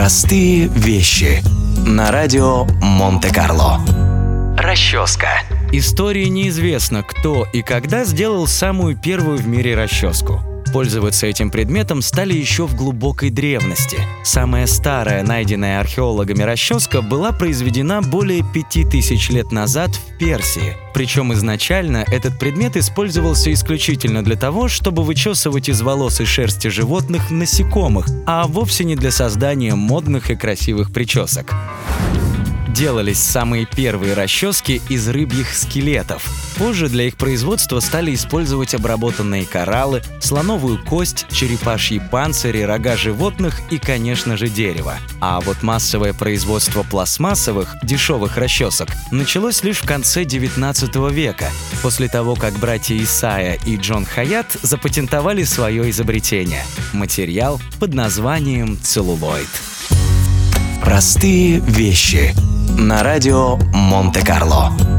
Простые вещи. На радио Монте-Карло. Расческа. Истории неизвестно, кто и когда сделал самую первую в мире расческу. Пользоваться этим предметом стали еще в глубокой древности. Самая старая найденная археологами расческа была произведена более 5000 лет назад в Персии. Причем изначально этот предмет использовался исключительно для того, чтобы вычесывать из волос и шерсти животных насекомых, а вовсе не для создания модных и красивых причесок делались самые первые расчески из рыбьих скелетов. Позже для их производства стали использовать обработанные кораллы, слоновую кость, черепашьи панцири, рога животных и, конечно же, дерево. А вот массовое производство пластмассовых, дешевых расчесок началось лишь в конце 19 века, после того, как братья Исая и Джон Хаят запатентовали свое изобретение – материал под названием целлулоид. Простые вещи – на радио Монте-Карло.